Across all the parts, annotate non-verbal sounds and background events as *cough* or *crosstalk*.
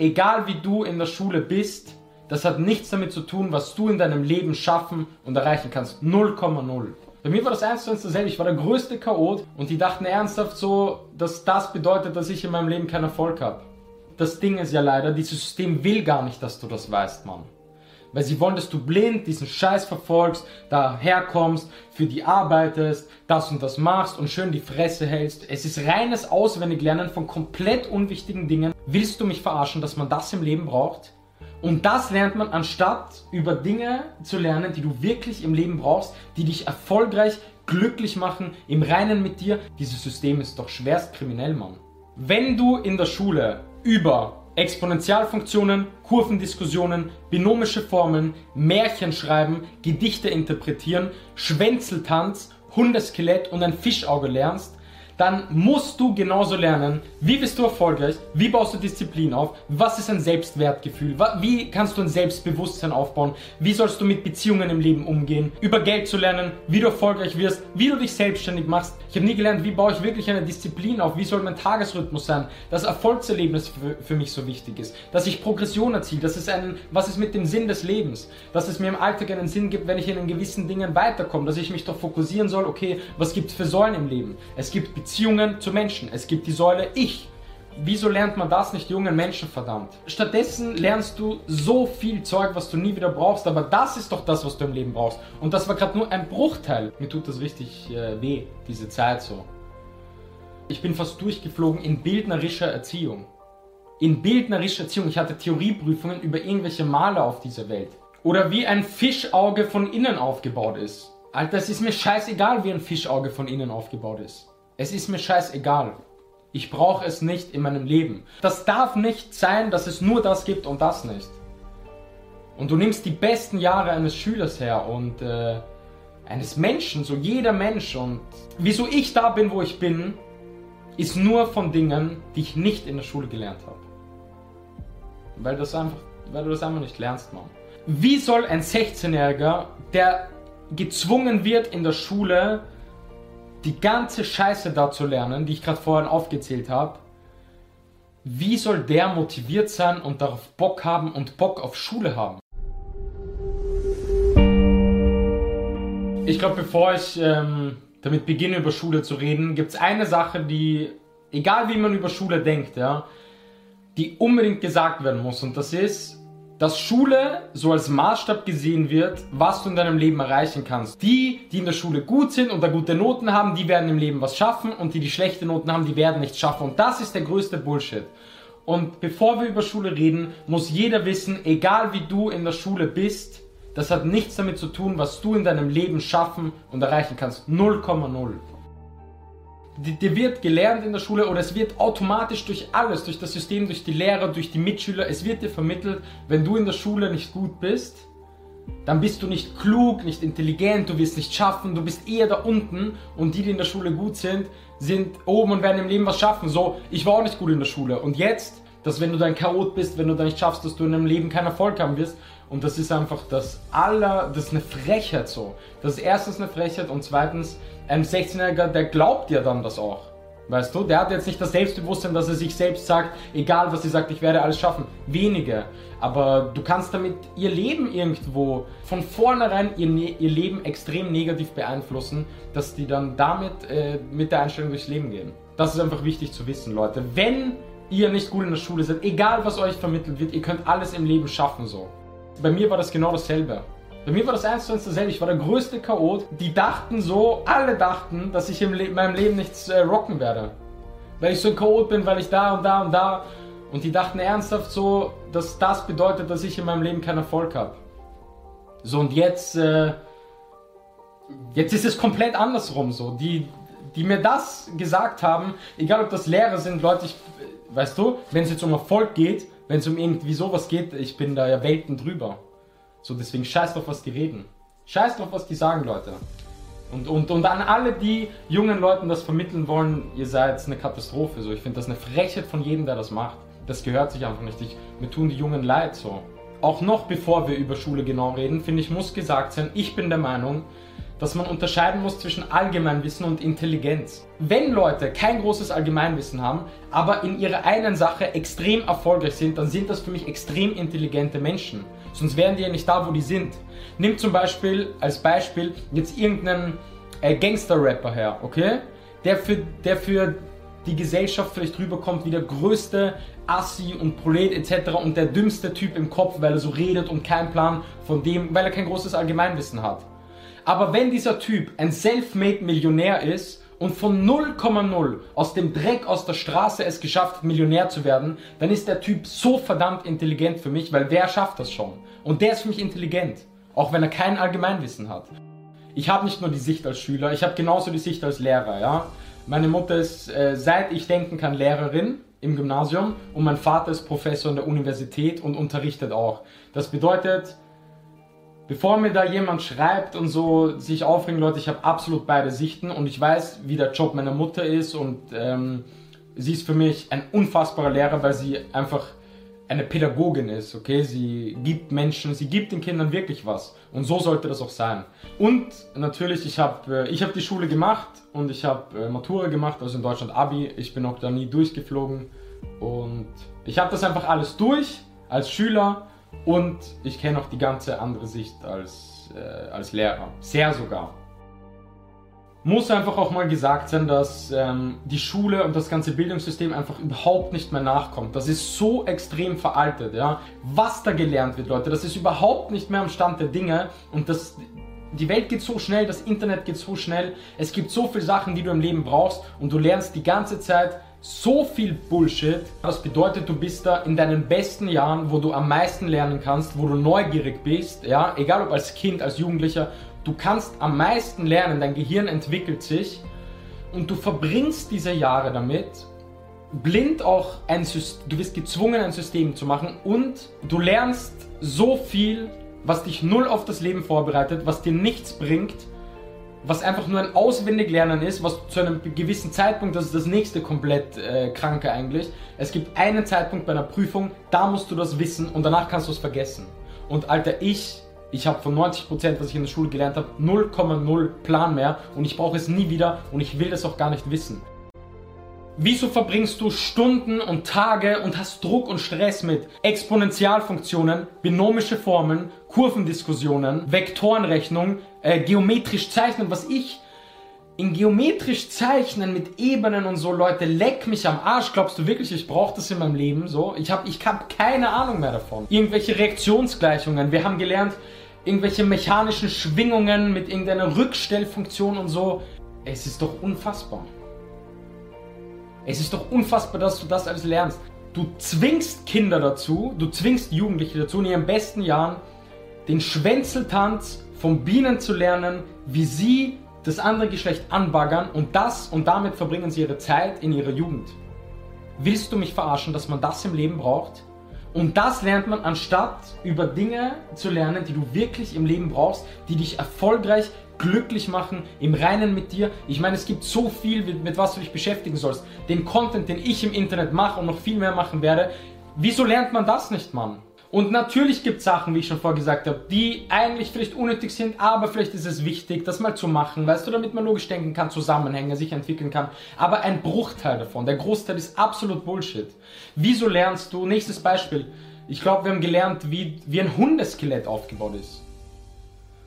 egal wie du in der Schule bist, das hat nichts damit zu tun, was du in deinem Leben schaffen und erreichen kannst. 0,0. Bei mir war das eins zu eins dasselbe. Ich war der größte Chaot und die dachten ernsthaft so, dass das bedeutet, dass ich in meinem Leben keinen Erfolg habe. Das Ding ist ja leider, dieses System will gar nicht, dass du das weißt, Mann. Weil sie wollen, dass du blind diesen Scheiß verfolgst, daherkommst, für die arbeitest, das und das machst und schön die Fresse hältst. Es ist reines Auswendiglernen von komplett unwichtigen Dingen. Willst du mich verarschen, dass man das im Leben braucht? Und das lernt man anstatt über Dinge zu lernen, die du wirklich im Leben brauchst, die dich erfolgreich, glücklich machen, im Reinen mit dir. Dieses System ist doch schwerst kriminell, Mann. Wenn du in der Schule über Exponentialfunktionen, Kurvendiskussionen, binomische Formeln, Märchen schreiben, Gedichte interpretieren, Schwänzeltanz, Hundeskelett und ein Fischauge lernst, dann musst du genauso lernen, wie bist du erfolgreich, wie baust du Disziplin auf, was ist ein Selbstwertgefühl, wie kannst du ein Selbstbewusstsein aufbauen, wie sollst du mit Beziehungen im Leben umgehen, über Geld zu lernen, wie du erfolgreich wirst, wie du dich selbstständig machst. Ich habe nie gelernt, wie baue ich wirklich eine Disziplin auf, wie soll mein Tagesrhythmus sein, dass Erfolgserlebnis für, für mich so wichtig ist, dass ich Progression erziele, dass es einen, was ist mit dem Sinn des Lebens, dass es mir im Alltag einen Sinn gibt, wenn ich in gewissen Dingen weiterkomme, dass ich mich doch fokussieren soll, okay, was gibt es für Säulen im Leben? Es gibt Beziehungen, Beziehungen zu Menschen. Es gibt die Säule Ich. Wieso lernt man das nicht jungen Menschen, verdammt? Stattdessen lernst du so viel Zeug, was du nie wieder brauchst, aber das ist doch das, was du im Leben brauchst. Und das war gerade nur ein Bruchteil. Mir tut das richtig äh, weh, diese Zeit so. Ich bin fast durchgeflogen in bildnerischer Erziehung. In bildnerischer Erziehung. Ich hatte Theorieprüfungen über irgendwelche Maler auf dieser Welt. Oder wie ein Fischauge von innen aufgebaut ist. Alter, es ist mir scheißegal, wie ein Fischauge von innen aufgebaut ist. Es ist mir scheißegal. Ich brauche es nicht in meinem Leben. Das darf nicht sein, dass es nur das gibt und das nicht. Und du nimmst die besten Jahre eines Schülers her und äh, eines Menschen, so jeder Mensch. Und wieso ich da bin, wo ich bin, ist nur von Dingen, die ich nicht in der Schule gelernt habe. Weil, das einfach, weil du das einfach nicht lernst, Mann. Wie soll ein 16-Jähriger, der gezwungen wird in der Schule, die ganze Scheiße da zu lernen, die ich gerade vorhin aufgezählt habe, wie soll der motiviert sein und darauf Bock haben und Bock auf Schule haben? Ich glaube, bevor ich ähm, damit beginne, über Schule zu reden, gibt es eine Sache, die, egal wie man über Schule denkt, ja, die unbedingt gesagt werden muss. Und das ist, dass Schule so als Maßstab gesehen wird, was du in deinem Leben erreichen kannst. Die, die in der Schule gut sind und da gute Noten haben, die werden im Leben was schaffen und die, die schlechte Noten haben, die werden nichts schaffen. Und das ist der größte Bullshit. Und bevor wir über Schule reden, muss jeder wissen, egal wie du in der Schule bist, das hat nichts damit zu tun, was du in deinem Leben schaffen und erreichen kannst. 0,0 dir wird gelernt in der Schule oder es wird automatisch durch alles, durch das System, durch die Lehrer, durch die Mitschüler, es wird dir vermittelt, wenn du in der Schule nicht gut bist, dann bist du nicht klug, nicht intelligent, du wirst nicht schaffen, du bist eher da unten und die, die in der Schule gut sind, sind oben und werden im Leben was schaffen. So, ich war auch nicht gut in der Schule und jetzt, dass wenn du dein Chaot bist, wenn du da nicht schaffst, dass du in deinem Leben keinen Erfolg haben wirst und das ist einfach das aller, das ist eine Frechheit so. Das ist erstens eine Frechheit und zweitens, ein 16-Jähriger, der glaubt ja dann das auch. Weißt du, der hat jetzt nicht das Selbstbewusstsein, dass er sich selbst sagt, egal was sie sagt, ich werde alles schaffen. Wenige. Aber du kannst damit ihr Leben irgendwo von vornherein ihr, ne-, ihr Leben extrem negativ beeinflussen, dass die dann damit äh, mit der Einstellung durchs Leben gehen. Das ist einfach wichtig zu wissen, Leute. Wenn ihr nicht gut in der Schule seid, egal was euch vermittelt wird, ihr könnt alles im Leben schaffen so. Bei mir war das genau dasselbe. Bei mir war das eins zu eins dasselbe. Ich war der größte Chaot. Die dachten so, alle dachten, dass ich in Le meinem Leben nichts äh, rocken werde. Weil ich so ein Chaot bin, weil ich da und da und da. Und die dachten ernsthaft so, dass das bedeutet, dass ich in meinem Leben keinen Erfolg habe. So und jetzt, äh, jetzt ist es komplett andersrum so. Die, die mir das gesagt haben, egal ob das Lehrer sind, Leute, ich, weißt du, wenn es jetzt um Erfolg geht, wenn es um irgendwie sowas geht, ich bin da ja Welten drüber. So, deswegen scheiß drauf, was die reden. Scheiß drauf, was die sagen, Leute. Und, und, und an alle, die jungen Leuten das vermitteln wollen, ihr seid eine Katastrophe. So, ich finde das eine Frechheit von jedem, der das macht. Das gehört sich einfach nicht. Ich, mir tun die Jungen leid so. Auch noch bevor wir über Schule genau reden, finde ich, muss gesagt sein, ich bin der Meinung, dass man unterscheiden muss zwischen Allgemeinwissen und Intelligenz. Wenn Leute kein großes Allgemeinwissen haben, aber in ihrer einen Sache extrem erfolgreich sind, dann sind das für mich extrem intelligente Menschen. Sonst wären die ja nicht da, wo die sind. Nimm zum Beispiel als Beispiel jetzt irgendeinen äh, Gangster-Rapper her, okay? Der für, der für die Gesellschaft vielleicht rüberkommt wie der größte Assi und Prolet etc. und der dümmste Typ im Kopf, weil er so redet und keinen Plan von dem, weil er kein großes Allgemeinwissen hat. Aber wenn dieser Typ ein self-made Millionär ist und von 0,0 aus dem Dreck aus der Straße es geschafft hat, Millionär zu werden, dann ist der Typ so verdammt intelligent für mich, weil wer schafft das schon? Und der ist für mich intelligent, auch wenn er kein Allgemeinwissen hat. Ich habe nicht nur die Sicht als Schüler, ich habe genauso die Sicht als Lehrer, ja. Meine Mutter ist, äh, seit ich denken kann, Lehrerin im Gymnasium und mein Vater ist Professor in der Universität und unterrichtet auch. Das bedeutet, bevor mir da jemand schreibt und so sich aufregen, Leute, ich habe absolut beide Sichten und ich weiß, wie der Job meiner Mutter ist und ähm, sie ist für mich ein unfassbarer Lehrer, weil sie einfach eine Pädagogin ist, okay? Sie gibt Menschen, sie gibt den Kindern wirklich was. Und so sollte das auch sein. Und natürlich, ich habe äh, ich hab die Schule gemacht und ich habe äh, Matura gemacht, also in Deutschland Abi. Ich bin auch da nie durchgeflogen. Und ich habe das einfach alles durch als Schüler und ich kenne auch die ganze andere Sicht als, äh, als Lehrer. Sehr sogar. Muss einfach auch mal gesagt sein, dass ähm, die Schule und das ganze Bildungssystem einfach überhaupt nicht mehr nachkommt. Das ist so extrem veraltet, ja. Was da gelernt wird, Leute, das ist überhaupt nicht mehr am Stand der Dinge und das, die Welt geht so schnell, das Internet geht so schnell, es gibt so viele Sachen, die du im Leben brauchst und du lernst die ganze Zeit so viel Bullshit. Das bedeutet, du bist da in deinen besten Jahren, wo du am meisten lernen kannst, wo du neugierig bist, ja, egal ob als Kind, als Jugendlicher, du kannst am meisten lernen, dein Gehirn entwickelt sich und du verbringst diese Jahre damit, blind auch ein System, du bist gezwungen, ein System zu machen und du lernst so viel, was dich null auf das Leben vorbereitet, was dir nichts bringt was einfach nur ein Auswendiglernen ist, was zu einem gewissen Zeitpunkt, das ist das nächste komplett äh, Kranke eigentlich. Es gibt einen Zeitpunkt bei einer Prüfung, da musst du das wissen und danach kannst du es vergessen. Und Alter, ich, ich habe von 90%, was ich in der Schule gelernt habe, 0,0 Plan mehr und ich brauche es nie wieder und ich will das auch gar nicht wissen. Wieso verbringst du Stunden und Tage und hast Druck und Stress mit Exponentialfunktionen, binomische Formeln, Kurvendiskussionen, Vektorenrechnung, äh, geometrisch zeichnen, was ich in geometrisch zeichnen mit Ebenen und so, Leute, leck mich am Arsch. Glaubst du wirklich, ich brauche das in meinem Leben? So, ich habe ich hab keine Ahnung mehr davon. Irgendwelche Reaktionsgleichungen. Wir haben gelernt, irgendwelche mechanischen Schwingungen mit irgendeiner Rückstellfunktion und so. Es ist doch unfassbar. Es ist doch unfassbar, dass du das alles lernst. Du zwingst Kinder dazu, du zwingst Jugendliche dazu, in ihren besten Jahren den Schwänzeltanz von Bienen zu lernen, wie sie das andere Geschlecht anbaggern und das und damit verbringen sie ihre Zeit in ihrer Jugend. Willst du mich verarschen, dass man das im Leben braucht? Und das lernt man, anstatt über Dinge zu lernen, die du wirklich im Leben brauchst, die dich erfolgreich glücklich machen, im Reinen mit dir. Ich meine, es gibt so viel, mit, was du dich beschäftigen sollst. Den Content, den ich im Internet mache und noch viel mehr machen werde. Wieso lernt man das nicht, Mann? Und natürlich gibt es Sachen, wie ich schon vorher gesagt habe, die eigentlich vielleicht unnötig sind, aber vielleicht ist es wichtig, das mal zu machen, weißt du, damit man logisch denken kann, Zusammenhänge sich entwickeln kann. Aber ein Bruchteil davon, der Großteil ist absolut Bullshit. Wieso lernst du, nächstes Beispiel, ich glaube, wir haben gelernt, wie, wie ein Hundeskelett aufgebaut ist.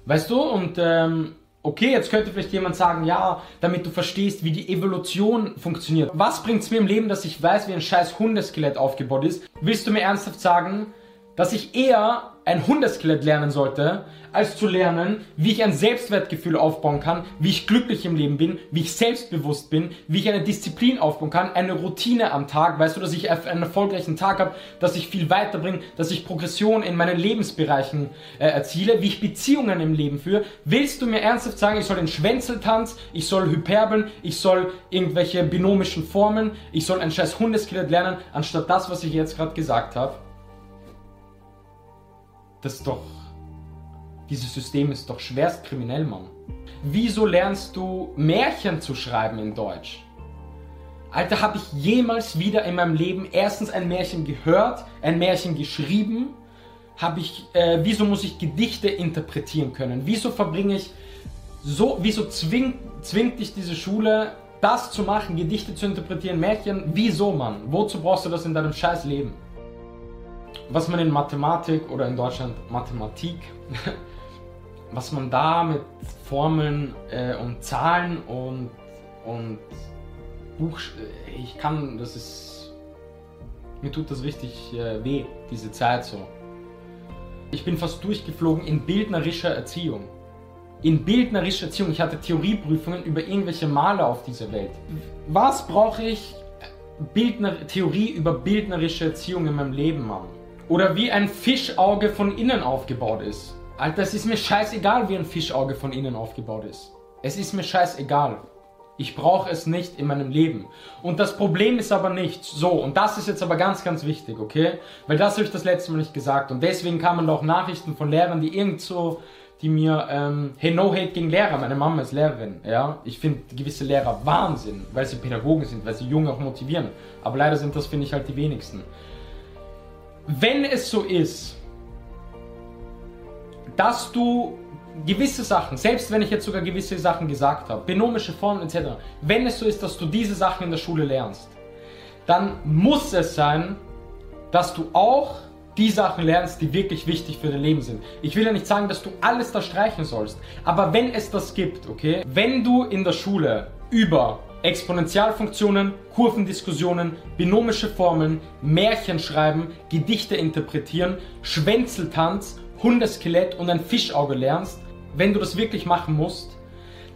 Weißt du, und ähm, okay, jetzt könnte vielleicht jemand sagen, ja, damit du verstehst, wie die Evolution funktioniert. Was bringt es mir im Leben, dass ich weiß, wie ein scheiß Hundeskelett aufgebaut ist? Willst du mir ernsthaft sagen, dass ich eher ein Hundeskelett lernen sollte, als zu lernen, wie ich ein Selbstwertgefühl aufbauen kann, wie ich glücklich im Leben bin, wie ich selbstbewusst bin, wie ich eine Disziplin aufbauen kann, eine Routine am Tag, weißt du, dass ich einen erfolgreichen Tag habe, dass ich viel weiterbringe, dass ich Progression in meinen Lebensbereichen äh, erziele, wie ich Beziehungen im Leben führe. Willst du mir ernsthaft sagen, ich soll den Schwänzeltanz, ich soll Hyperbeln, ich soll irgendwelche binomischen Formen, ich soll ein scheiß Hundeskelett lernen, anstatt das, was ich jetzt gerade gesagt habe? Das ist doch. Dieses System ist doch schwerst kriminell, Mann. Wieso lernst du Märchen zu schreiben in Deutsch? Alter, habe ich jemals wieder in meinem Leben erstens ein Märchen gehört, ein Märchen geschrieben? Habe ich, äh, wieso muss ich Gedichte interpretieren können? Wieso verbringe ich so, wieso zwingt, zwingt dich diese Schule, das zu machen, Gedichte zu interpretieren, Märchen? Wieso, Mann? Wozu brauchst du das in deinem scheiß Leben? Was man in Mathematik oder in Deutschland Mathematik, *laughs* was man da mit Formeln äh, und Zahlen und, und Buch, ich kann, das ist, mir tut das richtig äh, weh, diese Zeit so. Ich bin fast durchgeflogen in bildnerischer Erziehung. In bildnerischer Erziehung. Ich hatte Theorieprüfungen über irgendwelche Maler auf dieser Welt. Was brauche ich Bildner Theorie über bildnerische Erziehung in meinem Leben, Mann? Oder wie ein Fischauge von innen aufgebaut ist. Alter, es ist mir scheißegal, wie ein Fischauge von innen aufgebaut ist. Es ist mir scheißegal. Ich brauche es nicht in meinem Leben. Und das Problem ist aber nicht so. Und das ist jetzt aber ganz, ganz wichtig, okay? Weil das habe ich das letzte Mal nicht gesagt. Und deswegen kamen auch Nachrichten von Lehrern, die irgend so, die mir, ähm, hey, no hate gegen Lehrer. Meine Mama ist Lehrerin, ja? Ich finde gewisse Lehrer Wahnsinn, weil sie Pädagogen sind, weil sie Junge auch motivieren. Aber leider sind das, finde ich, halt die wenigsten. Wenn es so ist, dass du gewisse Sachen, selbst wenn ich jetzt sogar gewisse Sachen gesagt habe, binomische Formen etc., wenn es so ist, dass du diese Sachen in der Schule lernst, dann muss es sein, dass du auch die Sachen lernst, die wirklich wichtig für dein Leben sind. Ich will ja nicht sagen, dass du alles da streichen sollst, aber wenn es das gibt, okay, wenn du in der Schule über Exponentialfunktionen, Kurvendiskussionen, binomische Formeln, Märchen schreiben, Gedichte interpretieren, Schwänzeltanz, Hundeskelett und ein Fischauge lernst, wenn du das wirklich machen musst,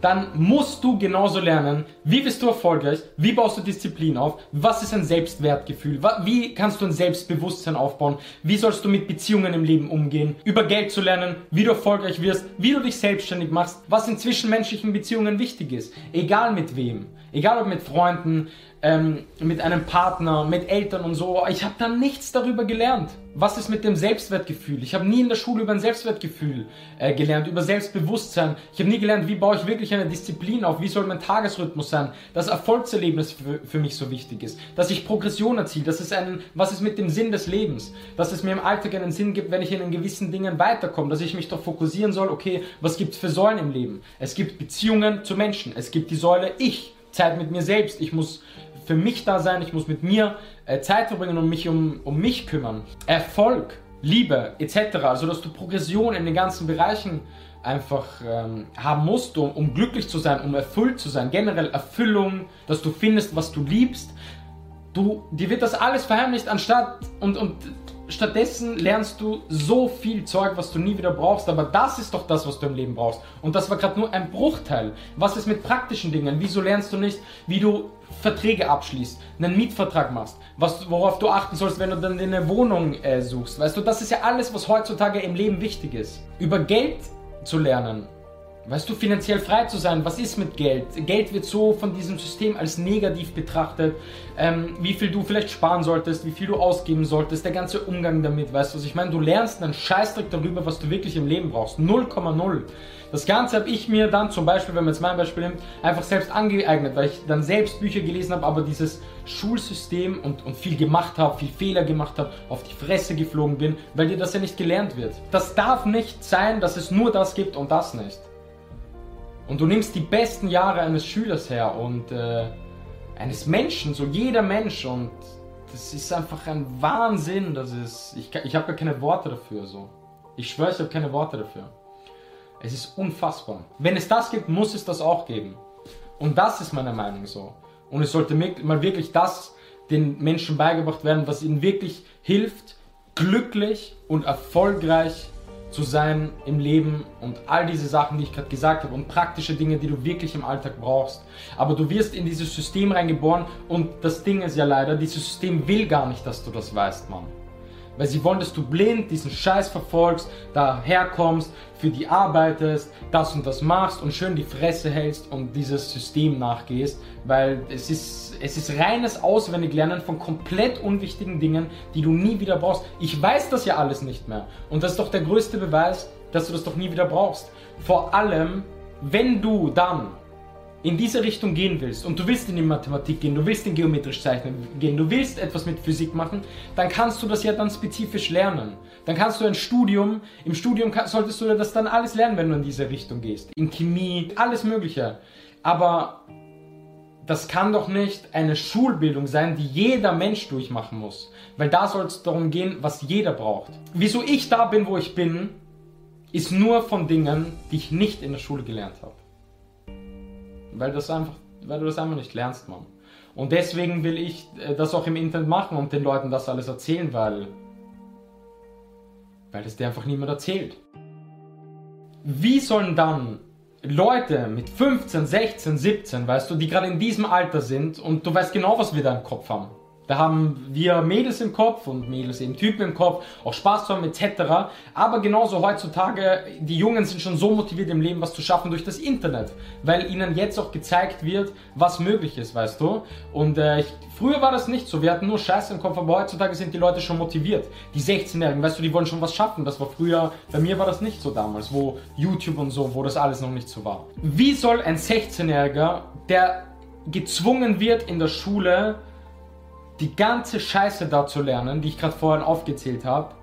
dann musst du genauso lernen, wie bist du erfolgreich, wie baust du Disziplin auf, was ist ein Selbstwertgefühl, wie kannst du ein Selbstbewusstsein aufbauen, wie sollst du mit Beziehungen im Leben umgehen, über Geld zu lernen, wie du erfolgreich wirst, wie du dich selbstständig machst, was in zwischenmenschlichen Beziehungen wichtig ist, egal mit wem, egal ob mit Freunden, ähm, mit einem Partner, mit Eltern und so. Ich habe da nichts darüber gelernt. Was ist mit dem Selbstwertgefühl? Ich habe nie in der Schule über ein Selbstwertgefühl äh, gelernt, über Selbstbewusstsein. Ich habe nie gelernt, wie baue ich wirklich eine Disziplin auf, wie soll mein Tagesrhythmus sein, dass Erfolgserlebnis für, für mich so wichtig ist, dass ich Progression erziele, dass es einen, was ist mit dem Sinn des Lebens, dass es mir im Alltag einen Sinn gibt, wenn ich in gewissen Dingen weiterkomme, dass ich mich doch fokussieren soll, okay, was gibt es für Säulen im Leben? Es gibt Beziehungen zu Menschen, es gibt die Säule Ich, Zeit mit mir selbst, ich muss für mich da sein, ich muss mit mir äh, Zeit verbringen und mich um, um mich kümmern. Erfolg, Liebe etc. Also dass du Progression in den ganzen Bereichen einfach ähm, haben musst, um, um glücklich zu sein, um erfüllt zu sein. Generell Erfüllung, dass du findest, was du liebst. Du, dir wird das alles verheimlicht, anstatt und, und stattdessen lernst du so viel Zeug, was du nie wieder brauchst, aber das ist doch das, was du im Leben brauchst. Und das war gerade nur ein Bruchteil. Was ist mit praktischen Dingen? Wieso lernst du nicht, wie du Verträge abschließt, einen Mietvertrag machst, was, worauf du achten sollst, wenn du dann eine Wohnung äh, suchst? Weißt du, das ist ja alles, was heutzutage im Leben wichtig ist. Über Geld zu lernen, Weißt du, finanziell frei zu sein, was ist mit Geld? Geld wird so von diesem System als negativ betrachtet. Ähm, wie viel du vielleicht sparen solltest, wie viel du ausgeben solltest, der ganze Umgang damit, weißt du was ich meine? Du lernst einen Scheißdreck darüber, was du wirklich im Leben brauchst. 0,0. Das Ganze habe ich mir dann zum Beispiel, wenn man jetzt mein Beispiel nimmt, einfach selbst angeeignet, weil ich dann selbst Bücher gelesen habe, aber dieses Schulsystem und, und viel gemacht habe, viel Fehler gemacht habe, auf die Fresse geflogen bin, weil dir das ja nicht gelernt wird. Das darf nicht sein, dass es nur das gibt und das nicht. Und du nimmst die besten Jahre eines Schülers her und äh, eines Menschen, so jeder Mensch und das ist einfach ein Wahnsinn, das ist, ich, ich habe gar keine Worte dafür, so. Ich schwöre, ich habe keine Worte dafür. Es ist unfassbar. Wenn es das gibt, muss es das auch geben. Und das ist meine Meinung so. Und es sollte mal wirklich das den Menschen beigebracht werden, was ihnen wirklich hilft, glücklich und erfolgreich zu sein im Leben und all diese Sachen, die ich gerade gesagt habe und praktische Dinge, die du wirklich im Alltag brauchst. Aber du wirst in dieses System reingeboren und das Ding ist ja leider, dieses System will gar nicht, dass du das weißt, Mann. Weil sie wollen, dass du blind diesen Scheiß verfolgst, daherkommst, für die arbeitest, das und das machst und schön die Fresse hältst und dieses System nachgehst. Weil es ist, es ist reines Auswendiglernen von komplett unwichtigen Dingen, die du nie wieder brauchst. Ich weiß das ja alles nicht mehr. Und das ist doch der größte Beweis, dass du das doch nie wieder brauchst. Vor allem, wenn du dann in diese Richtung gehen willst und du willst in die Mathematik gehen, du willst in geometrisch zeichnen gehen, du willst etwas mit Physik machen, dann kannst du das ja dann spezifisch lernen. Dann kannst du ein Studium, im Studium solltest du das dann alles lernen, wenn du in diese Richtung gehst. In Chemie, alles Mögliche. Aber das kann doch nicht eine Schulbildung sein, die jeder Mensch durchmachen muss. Weil da soll es darum gehen, was jeder braucht. Wieso ich da bin, wo ich bin, ist nur von Dingen, die ich nicht in der Schule gelernt habe. Weil, das einfach, weil du das einfach nicht lernst, Mann. Und deswegen will ich äh, das auch im Internet machen und den Leuten das alles erzählen, weil, weil das dir einfach niemand erzählt. Wie sollen dann Leute mit 15, 16, 17, weißt du, die gerade in diesem Alter sind und du weißt genau, was wir da im Kopf haben. Da haben wir Mädels im Kopf und Mädels eben Typen im Kopf, auch Spaß zu haben etc. Aber genauso heutzutage, die Jungen sind schon so motiviert im Leben, was zu schaffen durch das Internet, weil ihnen jetzt auch gezeigt wird, was möglich ist, weißt du. Und äh, ich, früher war das nicht so, wir hatten nur Scheiße im Kopf, aber heutzutage sind die Leute schon motiviert. Die 16-Jährigen, weißt du, die wollen schon was schaffen. Das war früher, bei mir war das nicht so damals, wo YouTube und so, wo das alles noch nicht so war. Wie soll ein 16-Jähriger, der gezwungen wird in der Schule, die ganze Scheiße da zu lernen, die ich gerade vorhin aufgezählt habe,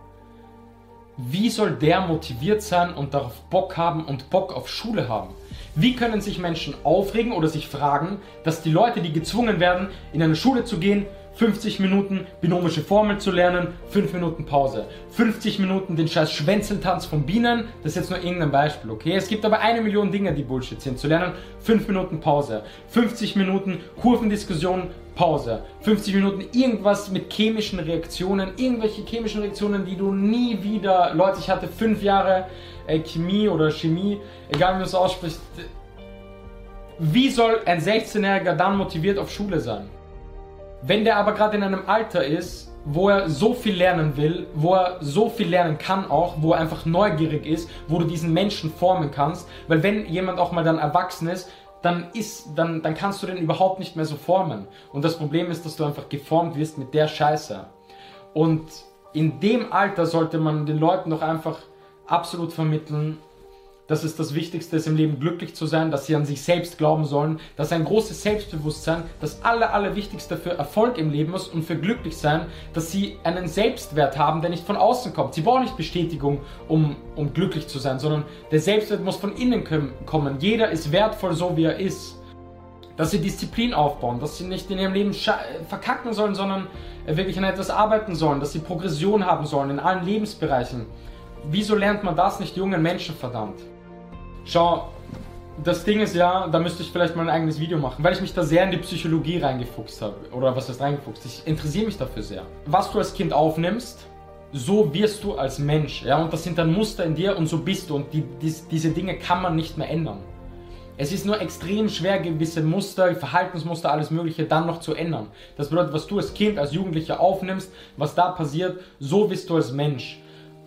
wie soll der motiviert sein und darauf Bock haben und Bock auf Schule haben? Wie können sich Menschen aufregen oder sich fragen, dass die Leute, die gezwungen werden, in eine Schule zu gehen, 50 Minuten binomische Formel zu lernen, 5 Minuten Pause. 50 Minuten den scheiß Schwänzeltanz von Bienen, das ist jetzt nur irgendein Beispiel, okay? Es gibt aber eine Million Dinge, die Bullshit sind, zu lernen, 5 Minuten Pause. 50 Minuten Kurvendiskussion, Pause. 50 Minuten irgendwas mit chemischen Reaktionen, irgendwelche chemischen Reaktionen, die du nie wieder, Leute, ich hatte 5 Jahre äh, Chemie oder Chemie, egal wie man es ausspricht. Wie soll ein 16-Jähriger dann motiviert auf Schule sein? Wenn der aber gerade in einem Alter ist, wo er so viel lernen will, wo er so viel lernen kann auch, wo er einfach neugierig ist, wo du diesen Menschen formen kannst, weil wenn jemand auch mal dann erwachsen ist, dann ist, dann, dann kannst du den überhaupt nicht mehr so formen. Und das Problem ist, dass du einfach geformt wirst mit der Scheiße. Und in dem Alter sollte man den Leuten doch einfach absolut vermitteln, dass es das Wichtigste ist im Leben glücklich zu sein, dass sie an sich selbst glauben sollen, dass ein großes Selbstbewusstsein das aller, allerwichtigste für Erfolg im Leben ist und für glücklich sein, dass sie einen Selbstwert haben, der nicht von außen kommt. Sie brauchen nicht Bestätigung, um, um glücklich zu sein, sondern der Selbstwert muss von innen kommen. Jeder ist wertvoll so, wie er ist. Dass sie Disziplin aufbauen, dass sie nicht in ihrem Leben verkacken sollen, sondern wirklich an etwas arbeiten sollen, dass sie Progression haben sollen in allen Lebensbereichen. Wieso lernt man das nicht jungen Menschen verdammt? Schau, das Ding ist ja, da müsste ich vielleicht mal ein eigenes Video machen, weil ich mich da sehr in die Psychologie reingefuchst habe. Oder was heißt reingefuchst? Ich interessiere mich dafür sehr. Was du als Kind aufnimmst, so wirst du als Mensch. Ja, und das sind dann Muster in dir und so bist du. Und die, die, diese Dinge kann man nicht mehr ändern. Es ist nur extrem schwer, gewisse Muster, Verhaltensmuster, alles Mögliche dann noch zu ändern. Das bedeutet, was du als Kind, als Jugendlicher aufnimmst, was da passiert, so bist du als Mensch.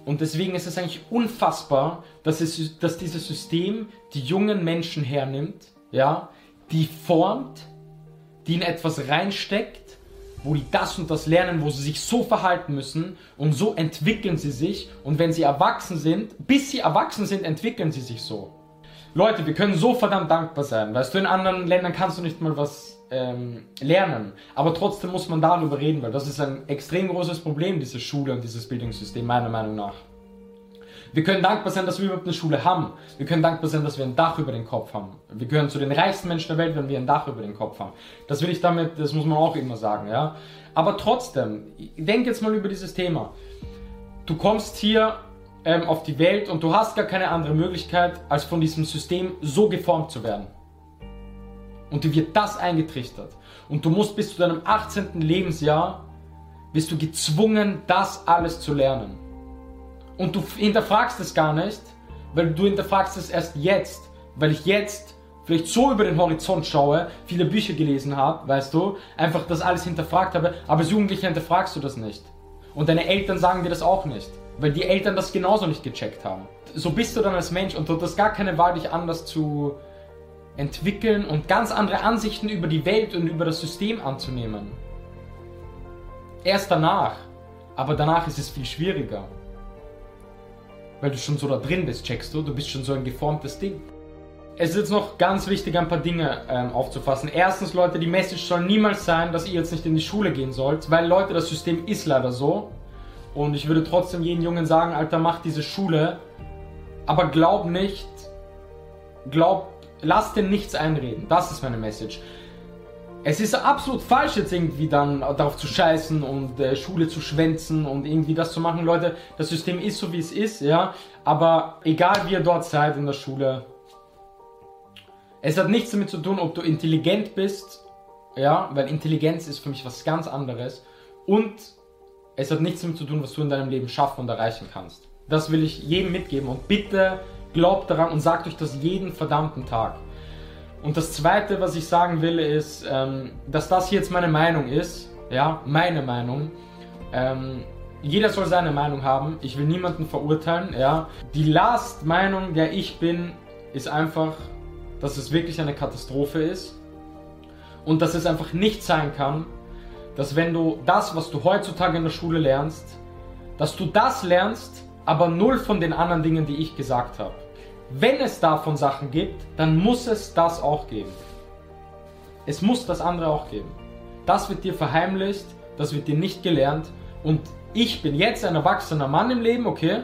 Und deswegen ist es eigentlich unfassbar, dass, es, dass dieses System die jungen Menschen hernimmt, ja, die formt, die in etwas reinsteckt, wo die das und das lernen, wo sie sich so verhalten müssen und so entwickeln sie sich und wenn sie erwachsen sind, bis sie erwachsen sind, entwickeln sie sich so. Leute, wir können so verdammt dankbar sein. Weißt du, in anderen Ländern kannst du nicht mal was ähm, lernen. Aber trotzdem muss man darüber reden, weil das ist ein extrem großes Problem, diese Schule und dieses Bildungssystem, meiner Meinung nach. Wir können dankbar sein, dass wir überhaupt eine Schule haben. Wir können dankbar sein, dass wir ein Dach über den Kopf haben. Wir gehören zu den reichsten Menschen der Welt, wenn wir ein Dach über den Kopf haben. Das will ich damit, das muss man auch immer sagen, ja. Aber trotzdem, denk jetzt mal über dieses Thema. Du kommst hier ähm, auf die Welt und du hast gar keine andere Möglichkeit, als von diesem System so geformt zu werden. Und dir wird das eingetrichtert. Und du musst bis zu deinem 18. Lebensjahr, bist du gezwungen, das alles zu lernen. Und du hinterfragst es gar nicht, weil du hinterfragst es erst jetzt, weil ich jetzt vielleicht so über den Horizont schaue, viele Bücher gelesen habe, weißt du, einfach das alles hinterfragt habe, aber als Jugendlicher hinterfragst du das nicht. Und deine Eltern sagen dir das auch nicht, weil die Eltern das genauso nicht gecheckt haben. So bist du dann als Mensch und du hast gar keine Wahl, dich anders zu, entwickeln und ganz andere Ansichten über die Welt und über das System anzunehmen. Erst danach. Aber danach ist es viel schwieriger. Weil du schon so da drin bist, checkst du? Du bist schon so ein geformtes Ding. es ist jetzt noch ganz wichtig, ein paar Dinge ähm, aufzufassen. Erstens, Leute, die Message soll niemals sein, dass ihr jetzt nicht in die Schule gehen sollt, weil Leute, das System ist leider so. Und ich würde trotzdem jeden Jungen sagen, Alter, mach diese Schule. Aber glaub nicht, glaub, lass dir nichts einreden. Das ist meine Message. Es ist absolut falsch, jetzt irgendwie dann darauf zu scheißen und äh, Schule zu schwänzen und irgendwie das zu machen. Leute, das System ist so, wie es ist, ja. Aber egal, wie ihr dort seid in der Schule, es hat nichts damit zu tun, ob du intelligent bist, ja, weil Intelligenz ist für mich was ganz anderes. Und es hat nichts damit zu tun, was du in deinem Leben schaffen und erreichen kannst. Das will ich jedem mitgeben und bitte glaubt daran und sagt euch das jeden verdammten Tag. Und das Zweite, was ich sagen will, ist, ähm, dass das jetzt meine Meinung ist. Ja, meine Meinung. Ähm, jeder soll seine Meinung haben. Ich will niemanden verurteilen. Ja, die Last-Meinung, der ich bin, ist einfach, dass es wirklich eine Katastrophe ist und dass es einfach nicht sein kann, dass wenn du das, was du heutzutage in der Schule lernst, dass du das lernst, aber null von den anderen Dingen, die ich gesagt habe. Wenn es davon Sachen gibt, dann muss es das auch geben. Es muss das andere auch geben. Das wird dir verheimlicht, das wird dir nicht gelernt. Und ich bin jetzt ein erwachsener Mann im Leben, okay?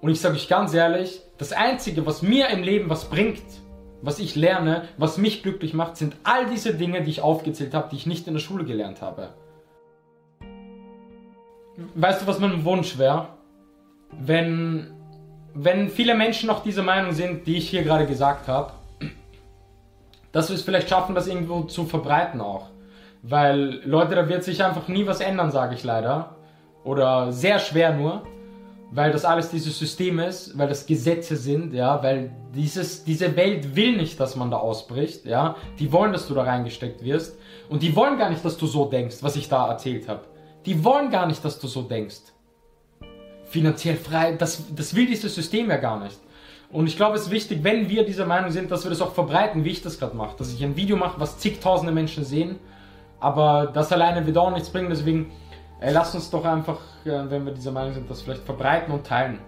Und ich sage euch ganz ehrlich, das Einzige, was mir im Leben was bringt, was ich lerne, was mich glücklich macht, sind all diese Dinge, die ich aufgezählt habe, die ich nicht in der Schule gelernt habe. Weißt du, was mein Wunsch wäre? Wenn wenn viele Menschen noch dieser Meinung sind, die ich hier gerade gesagt habe, dass wir es vielleicht schaffen, das irgendwo zu verbreiten auch. Weil, Leute, da wird sich einfach nie was ändern, sage ich leider. Oder sehr schwer nur. Weil das alles dieses System ist, weil das Gesetze sind, ja, weil dieses, diese Welt will nicht, dass man da ausbricht, ja. Die wollen, dass du da reingesteckt wirst. Und die wollen gar nicht, dass du so denkst, was ich da erzählt habe. Die wollen gar nicht, dass du so denkst finanziell frei. Das, das will dieses System ja gar nicht. Und ich glaube, es ist wichtig, wenn wir dieser Meinung sind, dass wir das auch verbreiten, wie ich das gerade mache. Dass ich ein Video mache, was zigtausende Menschen sehen. Aber das alleine wird auch nichts bringen. Deswegen, ey, lasst uns doch einfach, äh, wenn wir dieser Meinung sind, das vielleicht verbreiten und teilen.